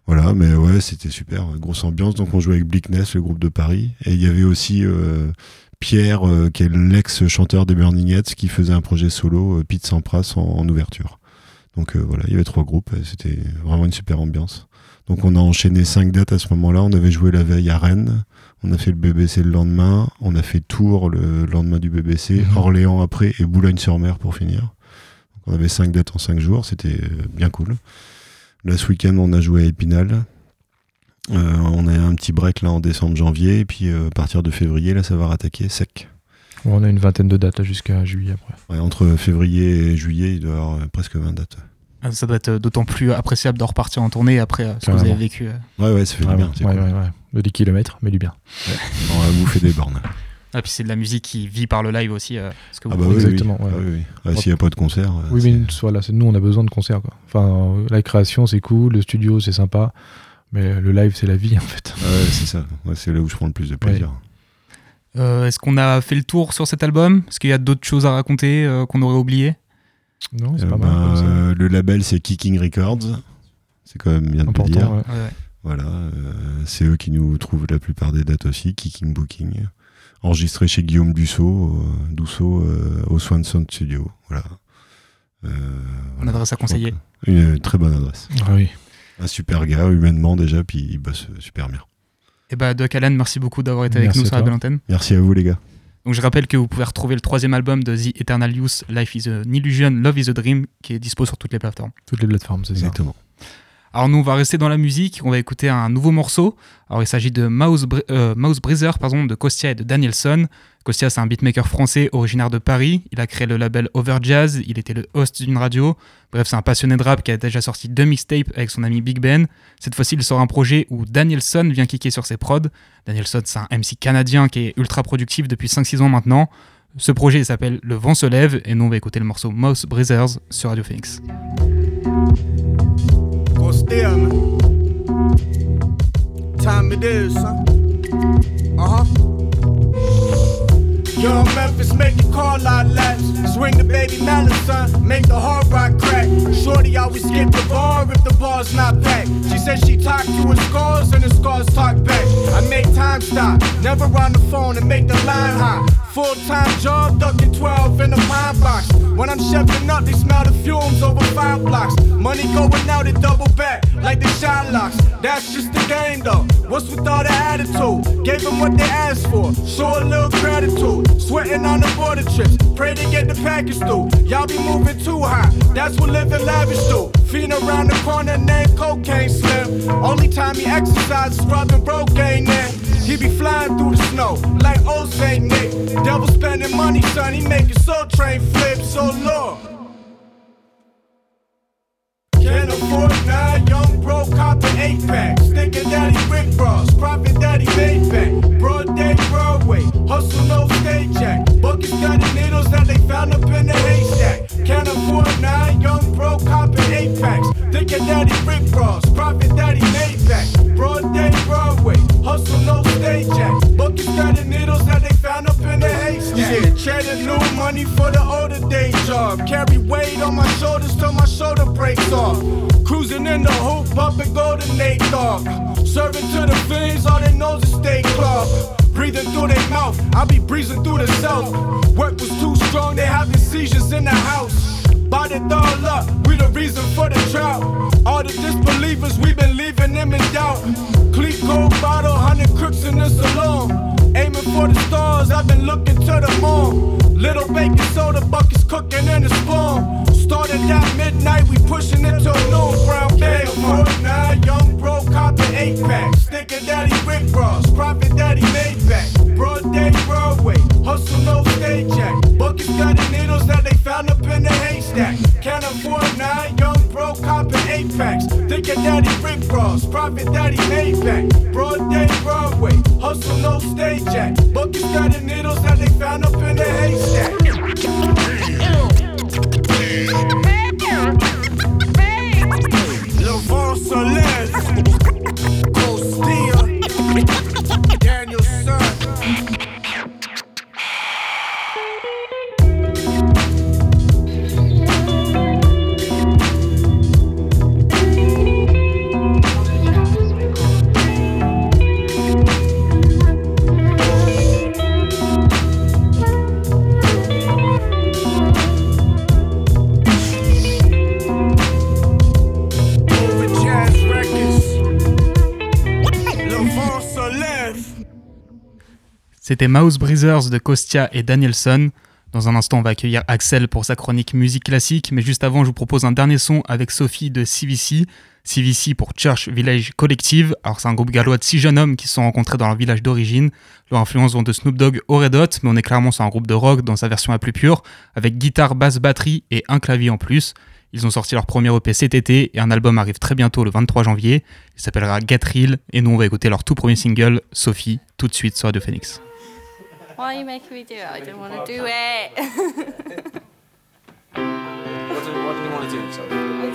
Voilà, mais ouais, c'était super. Grosse ambiance. Donc on jouait avec Bleakness, le groupe de Paris. Et il y avait aussi euh, Pierre, euh, qui est l'ex-chanteur des Burning Heads, qui faisait un projet solo, euh, Pete Sampras, en, ouverture. Donc euh, voilà, il y avait trois groupes. C'était vraiment une super ambiance. Donc on a enchaîné cinq dates à ce moment-là. On avait joué la veille à Rennes, on a fait le BBC le lendemain, on a fait Tours le lendemain du BBC, Mhm. Orléans après et Boulogne-sur-Mer pour finir. Donc on avait cinq dates en cinq jours, c'était euh, bien cool. Là ce week-end on a joué à Épinal. Euh, on a un petit break là en décembre-janvier et puis euh, à partir de février là ça va rattaquer sec. On a une vingtaine de dates jusqu'à juillet après. Ouais, entre février et juillet il doit y avoir presque 20 dates. Euh, Ça doit être euh, d'autant plus appréciable de repartir en tournée après euh, ce que vous avez vécu. Ouais ouais ça fait du Ouais, bien, ouais, cool. ouais, ouais. Le 10 km, mais du bien. On va bouffer des bornes. Ah, puis c'est de la musique qui vit par le live aussi. euh, ce que vous Ah bah oui, Exactement, oui. ouais. Ah oui, oui. Ah, S'il n'y a pas de concert. Oui, mais voilà, c'est- nous on a besoin de concerts quoi. Enfin, la création c'est cool, le studio c'est sympa, mais le live c'est la vie en fait. Ah ouais, c'est ça. Ouais, c'est là où je prends le plus de plaisir. Euh, Est-ce qu'on a fait le tour sur cet album? Est-ce qu'il y a d'autres choses à raconter euh, qu'on aurait oublié? Non, c'est Euh, pas mal. comme ça. euh, le label, c'est Kicking Records. C'est quand même bien de le dire. Ouais. Voilà, euh, c'est eux qui nous trouvent la plupart des dates aussi, Kicking Booking. Enregistré chez Guillaume Dussault, euh, Dussault euh, au Swanson Studio. Voilà. Euh, Une adresse à conseiller. Une, très bonne adresse. Ah oui. Un super gars, humainement déjà, puis il bosse super bien. Et bah, Doc Allen, merci beaucoup d'avoir été avec nous à sur la belle antenne. Merci à vous les gars. Donc je rappelle que vous pouvez retrouver le troisième album de The Eternal Youth, Life is an Illusion, Love is a Dream, qui est dispo sur toutes les plateformes. Toutes les plateformes, c'est ça. Exactement. Alors nous on va rester dans la musique, on va écouter un nouveau morceau. Alors il s'agit de Mouse, Br- euh, Mouse Breezer pardon, de Kostia et de Danielson. Kostia c'est un beatmaker français originaire de Paris. Il a créé le label Over Jazz, il était le host d'une radio. Bref c'est un passionné de rap qui a déjà sorti deux mixtapes avec son ami Big Ben. Cette fois-ci il sort un projet où Danielson vient kicker sur ses prods. Danielson c'est un MC canadien qui est ultra productif depuis 5-6 ans maintenant. Ce projet s'appelle Le vent se lève et nous on va écouter le morceau Mouse Breezers sur Radio Phoenix. Time. Uh huh? Young Memphis make the call out laps. Swing the baby mallet, son. Make the hard rock crack. Shorty always skip the bar if the bar's not packed. She says she talk to her scars and the scars talk back. I make time stop. Never on the phone and make the line hot. Full time job, ducking 12 in the pine box. When I'm chefing up, they smell the fumes over five blocks. Money going out, it double back like the shot locks. That's just the game though. What's with all the attitude? Gave them what they asked for. Show a little gratitude. Sweating on the border trips. Pray to get the package through. Y'all be moving too high. That's what living lavish do. Feeding around the corner named Cocaine Slim. Only time he exercises, rubbing ain't there. He be flying through the snow like old Saint Nick. Devil spending money, son. He making soul train flips. So Lord. Can't young bro copping eight packs. Thinking daddy Rick Ross, profit daddy Maybach. Broad day Broadway, hustle no stage jack. Bucket study needles that they found up in the haystack. Can't afford nine, young bro copping eight packs. Thinking daddy Rick Ross, profit daddy Maybach. Broad day Broadway, hustle no stage jack. Bucket study needles that they found up in the haystack. Yeah, cheddar new money. for the older day job. Carry weight on my shoulders till my shoulder breaks off. Cruising in the hoop, bumping golden Nate dog. Serving to the fiends, all they know is stay club. Breathing through their mouth, I be breezing through the south. Work was too strong, they having seizures in the house. Bought it all up, we the reason for the drought. All the disbelievers, we been leaving them in doubt. Cleat cold bottle, hundred crooks in the saloon. Aiming for the stars, I've been looking to the moon. Little baking soda buckets cooking in the spoon. Started at midnight, we pushing it till noon. Brown bag, nine, young bro, copping eight packs. Sticker daddy Rick Ross, profit daddy Maybach. Broad day, Broadway, hustle no stage jack. Buckets got the needles that they found up in the haystack. Can't afford nine, young bro, copping eight packs. Sticker daddy Rick Ross, profit daddy Maybach. Broad day, Broadway, hustle no stage jack. Buckets got the needles that they found up in the haystack. Levant Soler, C'était Mouse Breezers de Kostia et Danielson. Dans un instant, on va accueillir Axel pour sa chronique musique classique, mais juste avant, je vous propose un dernier son avec Sophie de CVC. CVC pour Church Village Collective. Alors, c'est un groupe gallois de six jeunes hommes qui se sont rencontrés dans leur village d'origine. Leur influence vont de Snoop Dogg au Red Hot, mais on est clairement sur un groupe de rock dans sa version la plus pure, avec guitare, basse, batterie et un clavier en plus. Ils ont sorti leur premier EP cet été et un album arrive très bientôt le 23 janvier. Il s'appellera Get Real et nous on va écouter leur tout premier single, Sophie, tout de suite sur Radio Phoenix. Why are you making me do it? I don't want to do it. What do, what do you want to do? Sorry.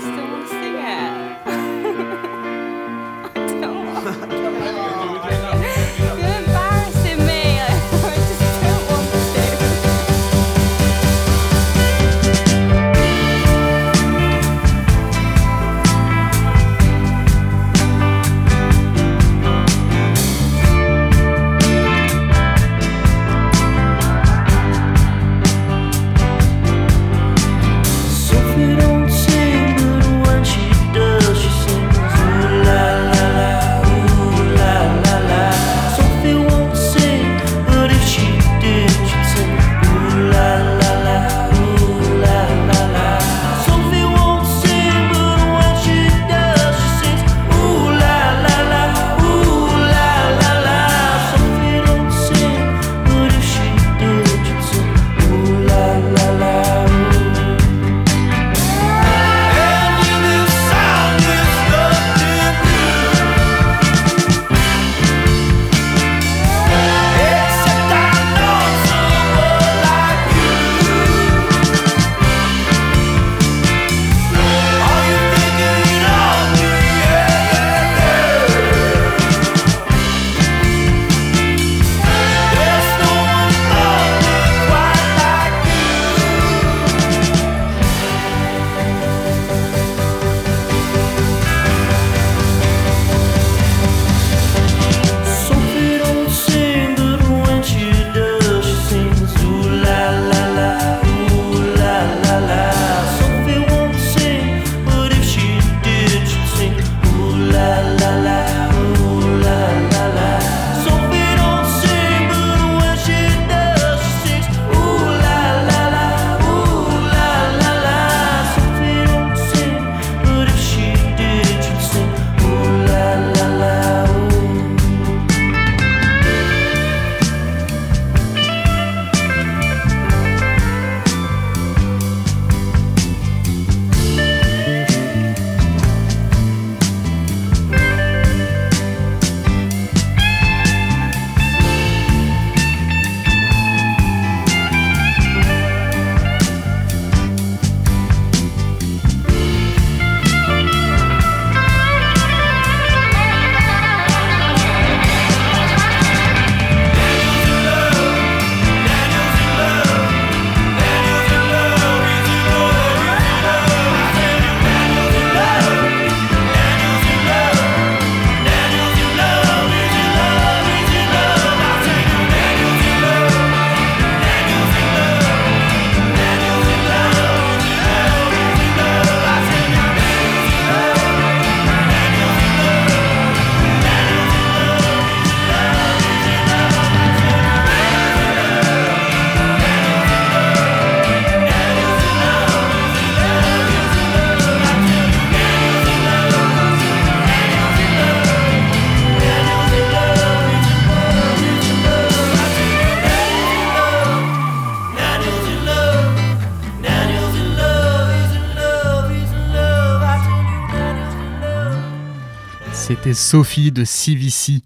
C'était Sophie de CVC.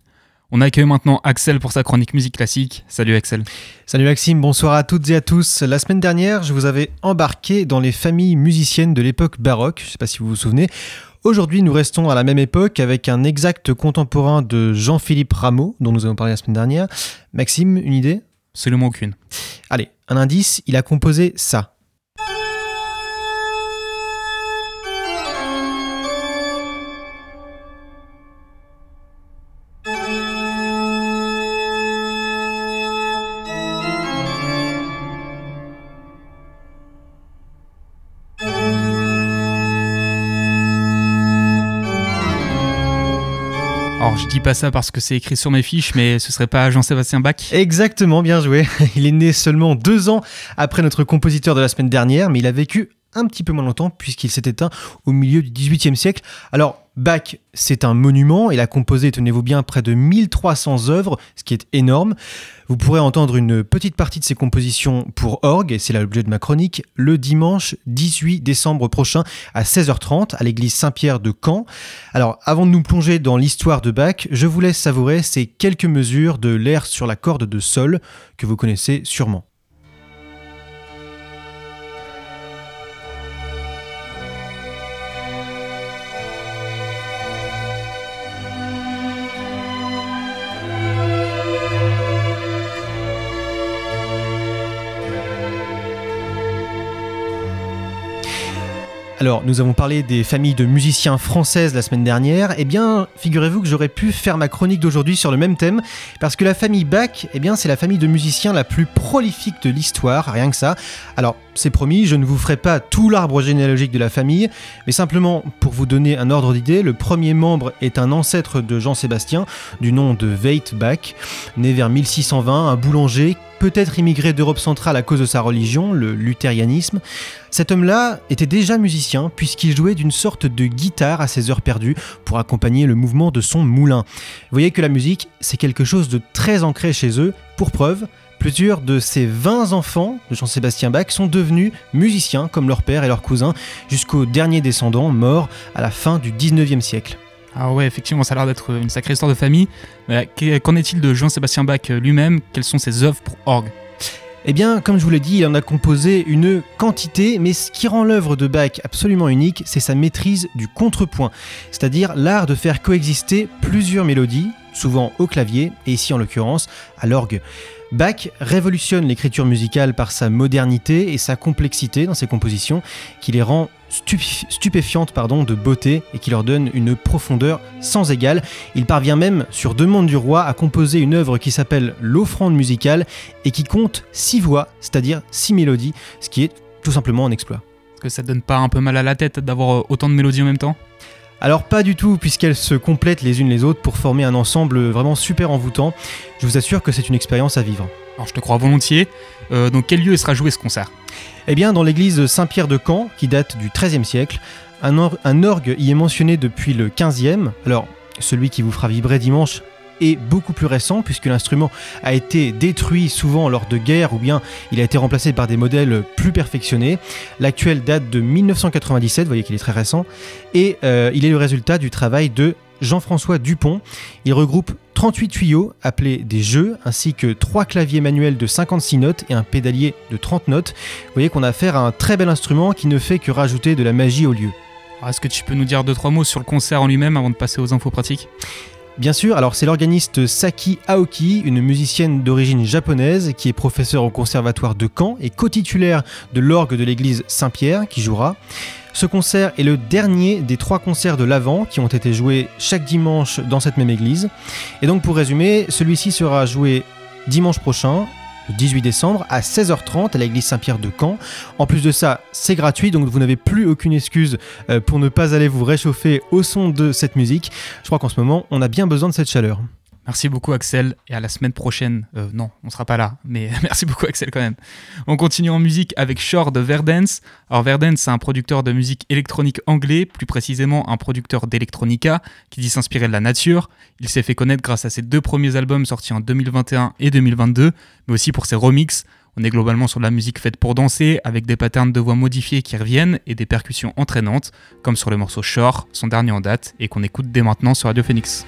On accueille maintenant Axel pour sa chronique musique classique. Salut Axel. Salut Maxime, bonsoir à toutes et à tous. La semaine dernière, je vous avais embarqué dans les familles musiciennes de l'époque baroque, je ne sais pas si vous vous souvenez. Aujourd'hui, nous restons à la même époque avec un exact contemporain de Jean-Philippe Rameau, dont nous avons parlé la semaine dernière. Maxime, une idée? Absolument aucune. Allez, un indice, il a composé ça. Je dis pas ça parce que c'est écrit sur mes fiches, mais ce serait pas Jean-Sébastien Bach Exactement, bien joué. Il est né seulement deux ans après notre compositeur de la semaine dernière, mais il a vécu un petit peu moins longtemps puisqu'il s'est éteint au milieu du XVIIIe siècle. Alors, Bach, c'est un monument. Il a composé, tenez-vous bien, près de 1300 œuvres, ce qui est énorme. Vous pourrez entendre une petite partie de ses compositions pour orgue, et c'est l'objet de ma chronique, le dimanche 18 décembre prochain à 16h30 à l'église Saint-Pierre de Caen. Alors, avant de nous plonger dans l'histoire de Bach, je vous laisse savourer ces quelques mesures de l'air sur la corde de sol que vous connaissez sûrement. Alors, nous avons parlé des familles de musiciens françaises la semaine dernière. Eh bien, figurez-vous que j'aurais pu faire ma chronique d'aujourd'hui sur le même thème, parce que la famille Bach, eh bien, c'est la famille de musiciens la plus prolifique de l'histoire, rien que ça. Alors, c'est promis, je ne vous ferai pas tout l'arbre généalogique de la famille, mais simplement pour vous donner un ordre d'idée, le premier membre est un ancêtre de Jean-Sébastien, du nom de Veit Bach, né vers 1620, un boulanger peut-être immigré d'Europe centrale à cause de sa religion, le luthérianisme. Cet homme-là était déjà musicien puisqu'il jouait d'une sorte de guitare à ses heures perdues pour accompagner le mouvement de son moulin. Vous voyez que la musique, c'est quelque chose de très ancré chez eux. Pour preuve, plusieurs de ces 20 enfants de Jean-Sébastien Bach sont devenus musiciens comme leur père et leur cousin jusqu'au dernier descendant mort à la fin du 19e siècle. Ah ouais, effectivement, ça a l'air d'être une sacrée histoire de famille. Mais qu'en est-il de Jean-Sébastien Bach lui-même? Quelles sont ses œuvres pour orgue? Eh bien, comme je vous l'ai dit, il en a composé une quantité, mais ce qui rend l'œuvre de Bach absolument unique, c'est sa maîtrise du contrepoint, c'est-à-dire l'art de faire coexister plusieurs mélodies, souvent au clavier, et ici en l'occurrence à l'orgue. Bach révolutionne l'écriture musicale par sa modernité et sa complexité dans ses compositions, qui les rend stupéfiantes pardon, de beauté et qui leur donne une profondeur sans égale. Il parvient même, sur demande du roi, à composer une œuvre qui s'appelle l'offrande musicale et qui compte six voix, c'est-à-dire six mélodies, ce qui est tout simplement un exploit. Est-ce que ça donne pas un peu mal à la tête d'avoir autant de mélodies en même temps? Alors pas du tout, puisqu'elles se complètent les unes les autres pour former un ensemble vraiment super envoûtant. Je vous assure que c'est une expérience à vivre. Alors je te crois volontiers. Euh, dans quel lieu sera joué ce concert? Eh bien dans l'église Saint-Pierre de Caen, qui date du XIIIe siècle. Un, or un orgue y est mentionné depuis le XVe. Alors celui qui vous fera vibrer dimanche est beaucoup plus récent puisque l'instrument a été détruit souvent lors de guerres ou bien il a été remplacé par des modèles plus perfectionnés. L'actuel date de 1997, vous voyez qu'il est très récent, et euh, il est le résultat du travail de Jean-François Dupont. Il regroupe 38 tuyaux appelés des jeux, ainsi que 3 claviers manuels de 56 notes et un pédalier de 30 notes. Vous voyez qu'on a affaire à un très bel instrument qui ne fait que rajouter de la magie au lieu. Est-ce que tu peux nous dire 2-3 mots sur le concert en lui-même avant de passer aux infos pratiques? Bien sûr, alors c'est l'organiste Saki Aoki, une musicienne d'origine japonaise qui est professeure au conservatoire de Caen et co-titulaire de l'orgue de l'église Saint-Pierre qui jouera. Ce concert est le dernier des trois concerts de l'Avent qui ont été joués chaque dimanche dans cette même église. Et donc pour résumer, celui-ci sera joué dimanche prochain le 18 décembre à 16h30 à l'église Saint-Pierre de Caen. En plus de ça, c'est gratuit, donc vous n'avez plus aucune excuse euh, pour ne pas aller vous réchauffer au son de cette musique. Je crois qu'en ce moment, on a bien besoin de cette chaleur. Merci beaucoup Axel et à la semaine prochaine. Euh, non, on sera pas là, mais merci beaucoup Axel quand même. On continue en musique avec Shore de Verdance. Alors Verdance, c'est un producteur de musique électronique anglais, plus précisément un producteur d'electronica qui dit s'inspirer de la nature. Il s'est fait connaître grâce à ses deux premiers albums sortis en 2021 et 2022, mais aussi pour ses remixes. On est globalement sur de la musique faite pour danser, avec des patterns de voix modifiés qui reviennent et des percussions entraînantes, comme sur le morceau Shore, son dernier en date, et qu'on écoute dès maintenant sur Radio Phoenix.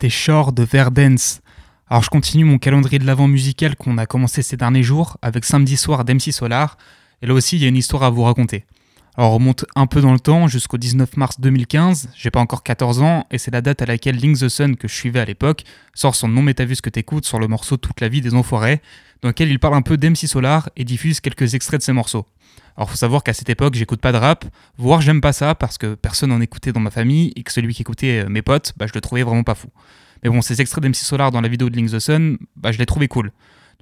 C'était de Verdance. Alors je continue mon calendrier de l'avant musical qu'on a commencé ces derniers jours avec samedi soir d'MC Solar. Et là aussi, il y a une histoire à vous raconter. Alors on remonte un peu dans le temps jusqu'au 19 mars 2015, j'ai pas encore 14 ans et c'est la date à laquelle Link the Sun que je suivais à l'époque sort son nom Métavus que t'écoutes sur le morceau Toute la vie des enfoirés, dans lequel il parle un peu d'MC Solar et diffuse quelques extraits de ses morceaux. Alors faut savoir qu'à cette époque j'écoute pas de rap, voire j'aime pas ça parce que personne en écoutait dans ma famille et que celui qui écoutait euh, mes potes, bah, je le trouvais vraiment pas fou. Mais bon, ces extraits d'MC Solar dans la vidéo de Link the Sun, bah, je les trouvais cool.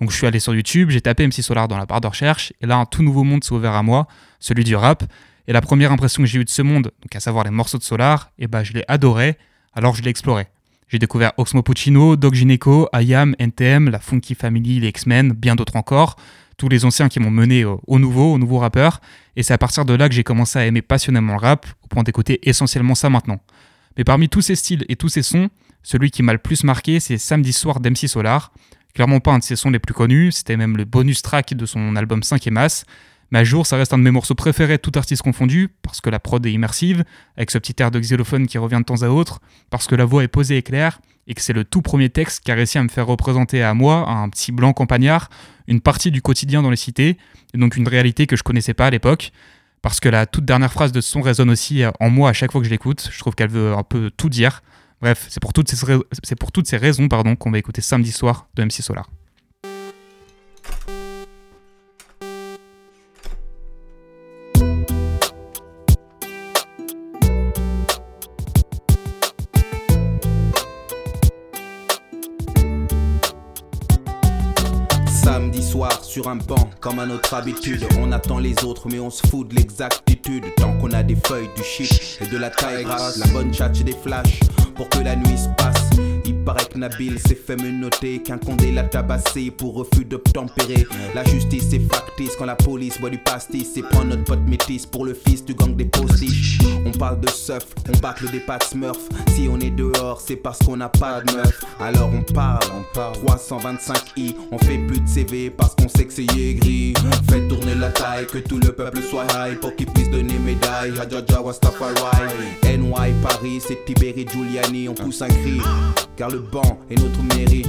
Donc je suis allé sur YouTube, j'ai tapé MC Solar dans la barre de recherche, et là un tout nouveau monde s'est ouvert à moi, celui du rap. Et la première impression que j'ai eue de ce monde, donc à savoir les morceaux de Solar, et bah je l'ai adoré, alors je l'ai exploré. J'ai découvert Oxmo Puccino, Doc Gineco, IAM, NTM, la Funky Family, les X-Men, bien d'autres encore, tous les anciens qui m'ont mené au, au nouveau, au nouveau rappeur, et c'est à partir de là que j'ai commencé à aimer passionnément le rap, au point d'écouter essentiellement ça maintenant. Mais parmi tous ces styles et tous ces sons, celui qui m'a le plus marqué, c'est Samedi Soir d'MC Solar, clairement pas un de ses sons les plus connus, c'était même le bonus track de son album 5 et Masse. Mais à jour, ça reste un de mes morceaux préférés, tout artiste confondu, parce que la prod est immersive, avec ce petit air de xylophone qui revient de temps à autre, parce que la voix est posée et claire, et que c'est le tout premier texte qui a réussi à me faire représenter à moi, un petit blanc campagnard, une partie du quotidien dans les cités, et donc une réalité que je connaissais pas à l'époque, parce que la toute dernière phrase de son résonne aussi en moi à chaque fois que je l'écoute, je trouve qu'elle veut un peu tout dire. Bref, c'est pour toutes ces, c'est pour toutes ces raisons pardon, qu'on va écouter samedi soir de MC Solar. Sur un banc, comme à notre habitude. On attend les autres, mais on se fout de l'exactitude. Tant qu'on a des feuilles, du shit et de la taille grasse, la bonne tchatche et des flashs pour que la nuit se passe. Paraît que Nabil s'est fait menotter, qu'un condé l'a tabassé pour refus d'obtempérer. La justice est factice quand la police boit du pastis et prend notre pote métis pour le fils du gang des postiches. On parle de seuf, on bâcle des pattes smurf. Si on est dehors, c'est parce qu'on n'a pas de meuf. Alors on parle, on parle. 325i, on fait plus de CV parce qu'on sait que c'est gris. Faites tourner la taille, que tout le peuple soit high pour qu'il puisse donner médaille. Hadjaja Wastafari. NY Paris, c'est Tiberi Giuliani, on pousse un cri. Car le banc est notre mairie.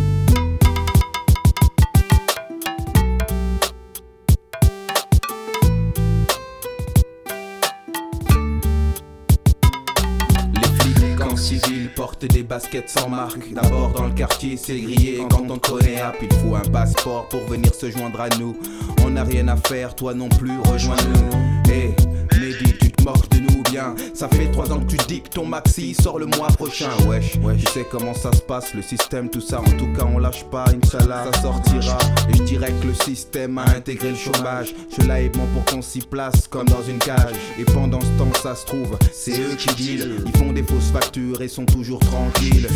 Civil portent des baskets sans marque. D'abord dans le quartier, c'est grillé. Quand on connaît, hop, il faut un passeport pour venir se joindre à nous. On n'a rien à faire, toi non plus, rejoins-nous. Ça fait trois ans que tu dis que ton maxi sort le mois prochain. Wesh, wesh. Tu sais comment ça se passe, le système, tout ça. En tout cas, on lâche pas, Inch'Allah, ça sortira. Et je dirais que le système a intégré le chômage. Cela est bon pour qu'on s'y place comme dans une cage. Et pendant ce temps, ça se trouve, c'est eux qui deal. Ils font des fausses factures et sont toujours tranquilles.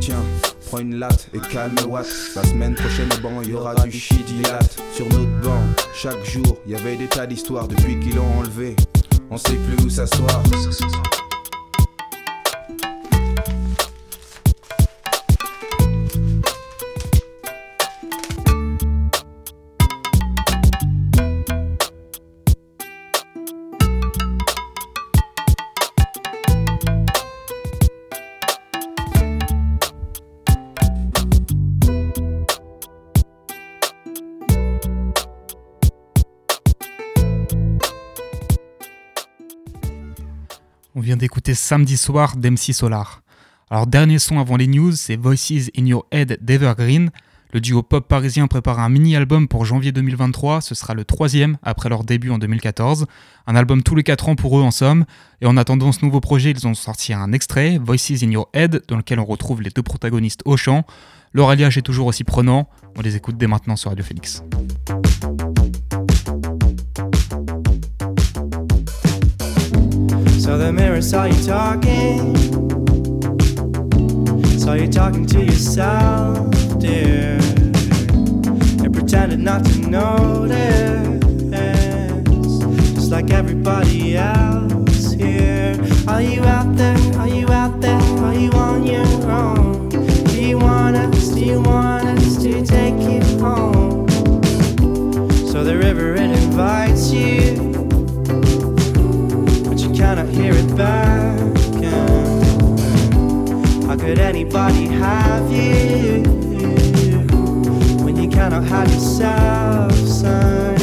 Tiens, prends une latte et calme Watt. La semaine prochaine au banc, il y aura du shit dilate. Sur notre banc, chaque jour, il y avait des tas d'histoires depuis qu'ils l'ont enlevé. On sait plus où s'asseoir. D'écouter Samedi soir d'MC Solar. Alors, dernier son avant les news, c'est Voices in Your Head d'Evergreen. Le duo pop parisien prépare un mini-album pour janvier 2023. Ce sera le troisième après leur début en 2014. Un album tous les 4 ans pour eux en somme. Et en attendant ce nouveau projet, ils ont sorti un extrait, Voices in Your Head, dans lequel on retrouve les deux protagonistes au chant. Leur alliage est toujours aussi prenant. On les écoute dès maintenant sur Radio Phoenix. So the mirror saw you talking. Saw you talking to yourself, dear. And pretended not to notice. Just like everybody else here. Are you out there? Hear it back. How could anybody have you when you cannot have yourself, son?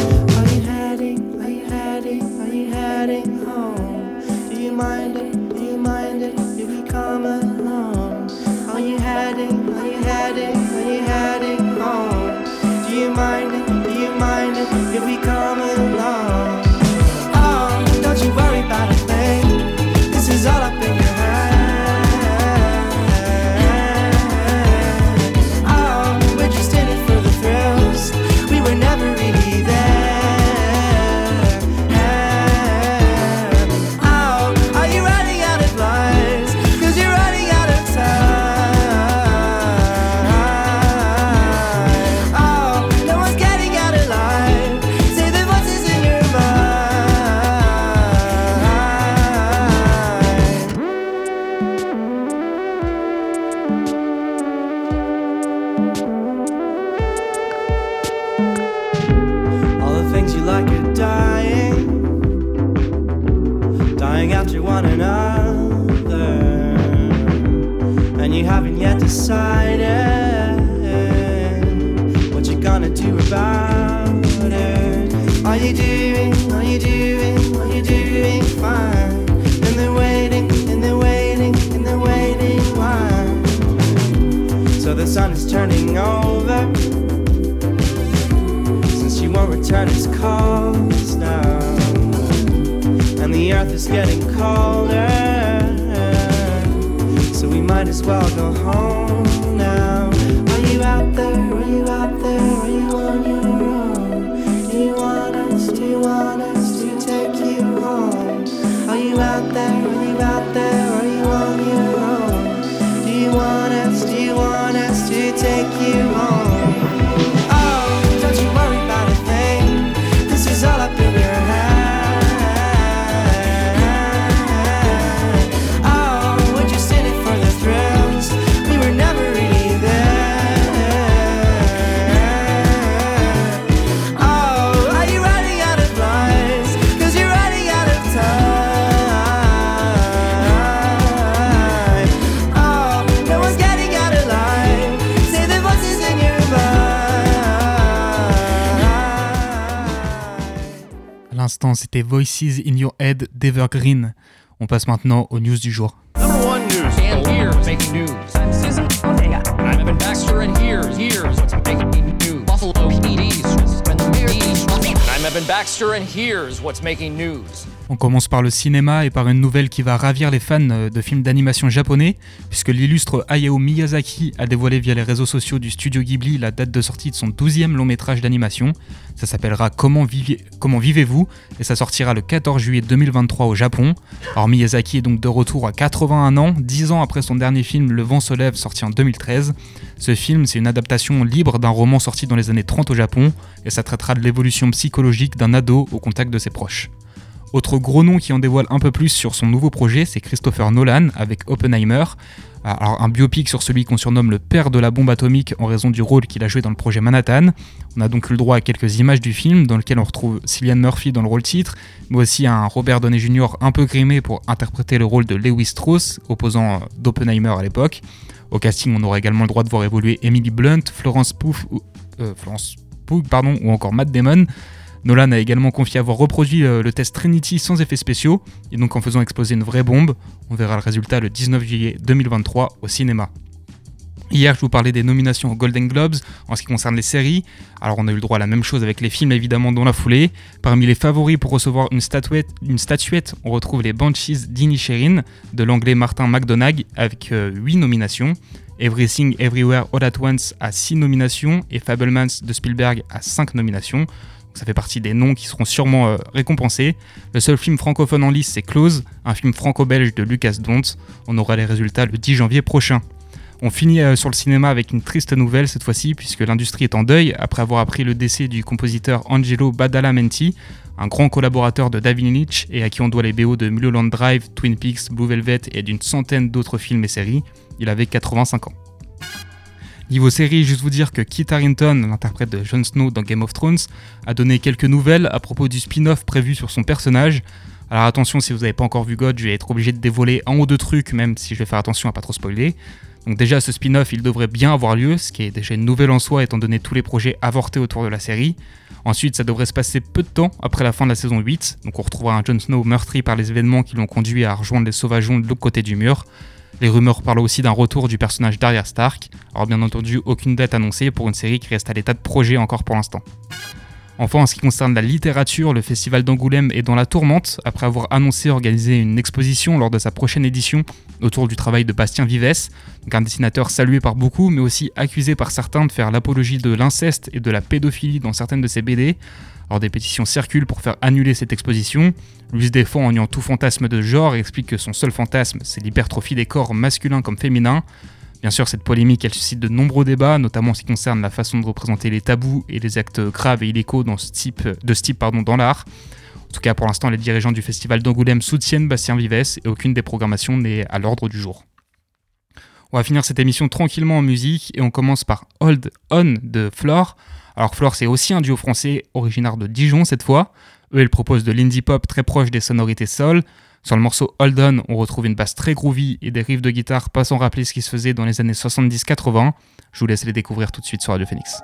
The sun is turning over since you won't return its calls now. And the earth is getting colder, so we might as well go home now. Are you out there? L'instant, c'était Voices in Your Head d'Evergreen. On passe maintenant aux news du jour. Number one news. And here's making news. I'm Evan Baxter, and here's here's what's making news? On commence par le cinéma et par une nouvelle qui va ravir les fans euh, de films d'animation japonais, puisque l'illustre Hayao Miyazaki a dévoilé via les réseaux sociaux du studio Ghibli la date de sortie de son 12e long métrage d'animation. Ça s'appellera Comment vivez-vous? Et ça sortira le 14 juillet 2023 au Japon. Alors Miyazaki est donc de retour à 81 ans, 10 ans après son dernier film Le vent se lève sorti en 2013. Ce film, c'est une adaptation libre d'un roman sorti dans les années 30 au Japon et ça traitera de l'évolution psychologique d'un ado au contact de ses proches. Autre gros nom qui en dévoile un peu plus sur son nouveau projet, c'est Christopher Nolan avec Oppenheimer. Alors un biopic sur celui qu'on surnomme le père de la bombe atomique en raison du rôle qu'il a joué dans le projet Manhattan. On a donc eu le droit à quelques images du film dans lequel on retrouve Cillian Murphy dans le rôle titre, mais aussi un Robert Downey Jr. un peu grimé pour interpréter le rôle de Lewis Strauss, opposant euh, d'Oppenheimer à l'époque. Au casting, on aura également le droit de voir évoluer Emily Blunt, Florence ou- euh, Florence ou encore Matt Damon. Nolan a également confié avoir reproduit euh, le test Trinity sans effets spéciaux, et donc en faisant exploser une vraie bombe. On verra le résultat le 19 juillet 2023 au cinéma. Hier, je vous parlais des nominations aux Golden Globes en ce qui concerne les séries. Alors, on a eu le droit à la même chose avec les films, évidemment, dans la foulée. Parmi les favoris pour recevoir une statuette, on retrouve les Banshees d'Inisherin de l'anglais Martin McDonagh avec 8 nominations. Everything Everywhere All at Once a 6 nominations et Fablemans de Spielberg a 5 nominations. Ça fait partie des noms qui seront sûrement euh, récompensés. Le seul film francophone en lice, c'est Close, un film franco-belge de Lucas Dont. On aura les résultats le 10 janvier prochain. On finit euh, sur le cinéma avec une triste nouvelle cette fois-ci, puisque l'industrie est en deuil après avoir appris le décès du compositeur Angelo Badalamenti, un grand collaborateur de David Lynch et à qui on doit les BO de Mulholland Drive, Twin Peaks, Blue Velvet et d'une centaine d'autres films et séries. Il avait 85 ans. Niveau série, juste vous dire que Kit Harington, l'interprète de Jon Snow dans Game of Thrones, a donné quelques nouvelles à propos du spin-off prévu sur son personnage. Alors attention, si vous n'avez pas encore vu God, je vais être obligé de dévoiler un ou deux trucs, même si je vais faire attention à pas trop spoiler. Donc déjà, ce spin-off, il devrait bien avoir lieu, ce qui est déjà une nouvelle en soi, étant donné tous les projets avortés autour de la série. Ensuite, ça devrait se passer peu de temps après la fin de la saison 8, donc on retrouvera un Jon Snow meurtri par les événements qui l'ont conduit à rejoindre les Sauvageons de l'autre côté du mur. Les rumeurs parlent aussi d'un retour du personnage d'Arya Stark. Alors bien entendu, aucune date annoncée pour une série qui reste à l'état de projet encore pour l'instant. Enfin, en ce qui concerne la littérature, le festival d'Angoulême est dans la tourmente après avoir annoncé organiser une exposition lors de sa prochaine édition autour du travail de Bastien donc un dessinateur salué par beaucoup, mais aussi accusé par certains de faire l'apologie de l'inceste et de la pédophilie dans certaines de ses BD. Alors des pétitions circulent pour faire annuler cette exposition. Lui se défend en niant tout fantasme de genre et explique que son seul fantasme, c'est l'hypertrophie des corps masculins comme féminins. Bien sûr, cette polémique, elle suscite de nombreux débats, notamment en ce qui concerne la façon de représenter les tabous et les actes graves et illégaux de ce type pardon, dans l'art. En tout cas, pour l'instant, les dirigeants du festival d'Angoulême soutiennent Bastien Vives et aucune des programmations n'est à l'ordre du jour. On va finir cette émission tranquillement en musique et on commence par Hold On de Flore. Alors Flore, c'est aussi un duo français originaire de Dijon cette fois. Eux, ils proposent de l'indie pop très proche des sonorités soul. Sur le morceau Hold On, on retrouve une basse très groovy et des riffs de guitare pas sans rappeler ce qui se faisait dans les années 70-80. Je vous laisse les découvrir tout de suite sur Radio Phoenix.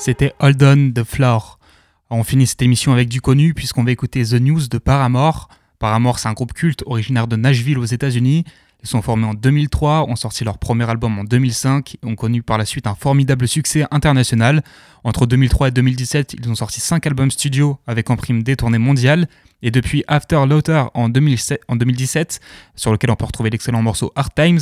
C'était Hold On the Floor. On finit cette émission avec du connu puisqu'on va écouter The News de Paramore. Paramore, c'est un groupe culte originaire de Nashville aux États-Unis. Ils sont formés en 2003, ont sorti leur premier album en 2005 et ont connu par la suite un formidable succès international. Entre 2003 et 2017, ils ont sorti 5 albums studio avec en prime des tournées mondiales. Et depuis After Laughter en, 2007 en 2017, sur lequel on peut retrouver l'excellent morceau Hard Times,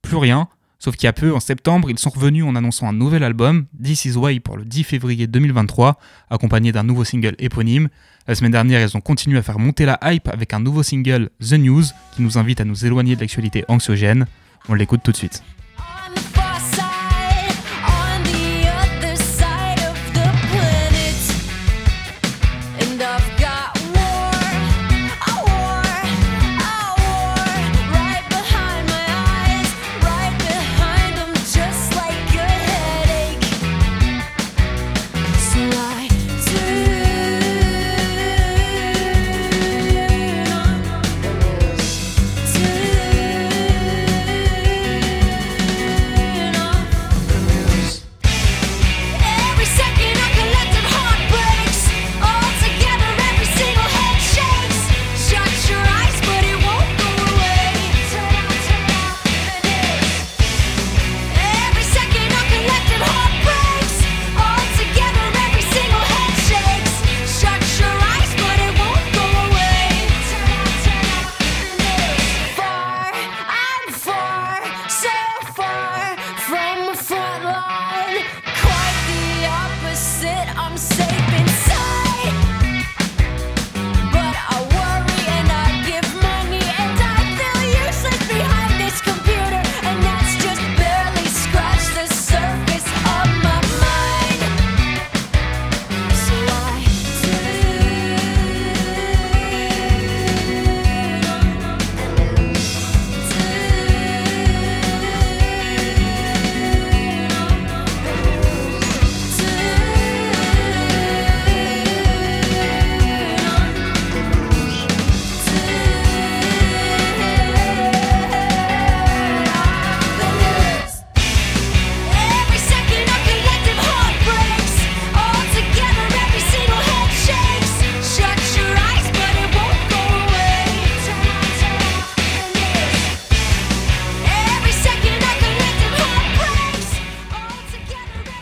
plus rien. Sauf qu'il y a peu, en septembre, ils sont revenus en annonçant un nouvel album, This Is Why, pour le 10 février 2023, accompagné d'un nouveau single éponyme. La semaine dernière, ils ont continué à faire monter la hype avec un nouveau single, The News, qui nous invite à nous éloigner de l'actualité anxiogène. On l'écoute tout de suite.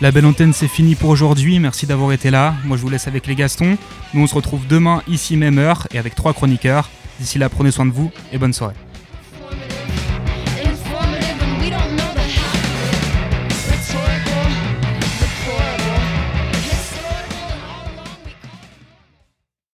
La belle antenne, c'est fini pour aujourd'hui. Merci d'avoir été là. Moi, je vous laisse avec les Gastons. Nous, on se retrouve demain, ici même heure, et avec trois chroniqueurs. D'ici là, prenez soin de vous et bonne soirée.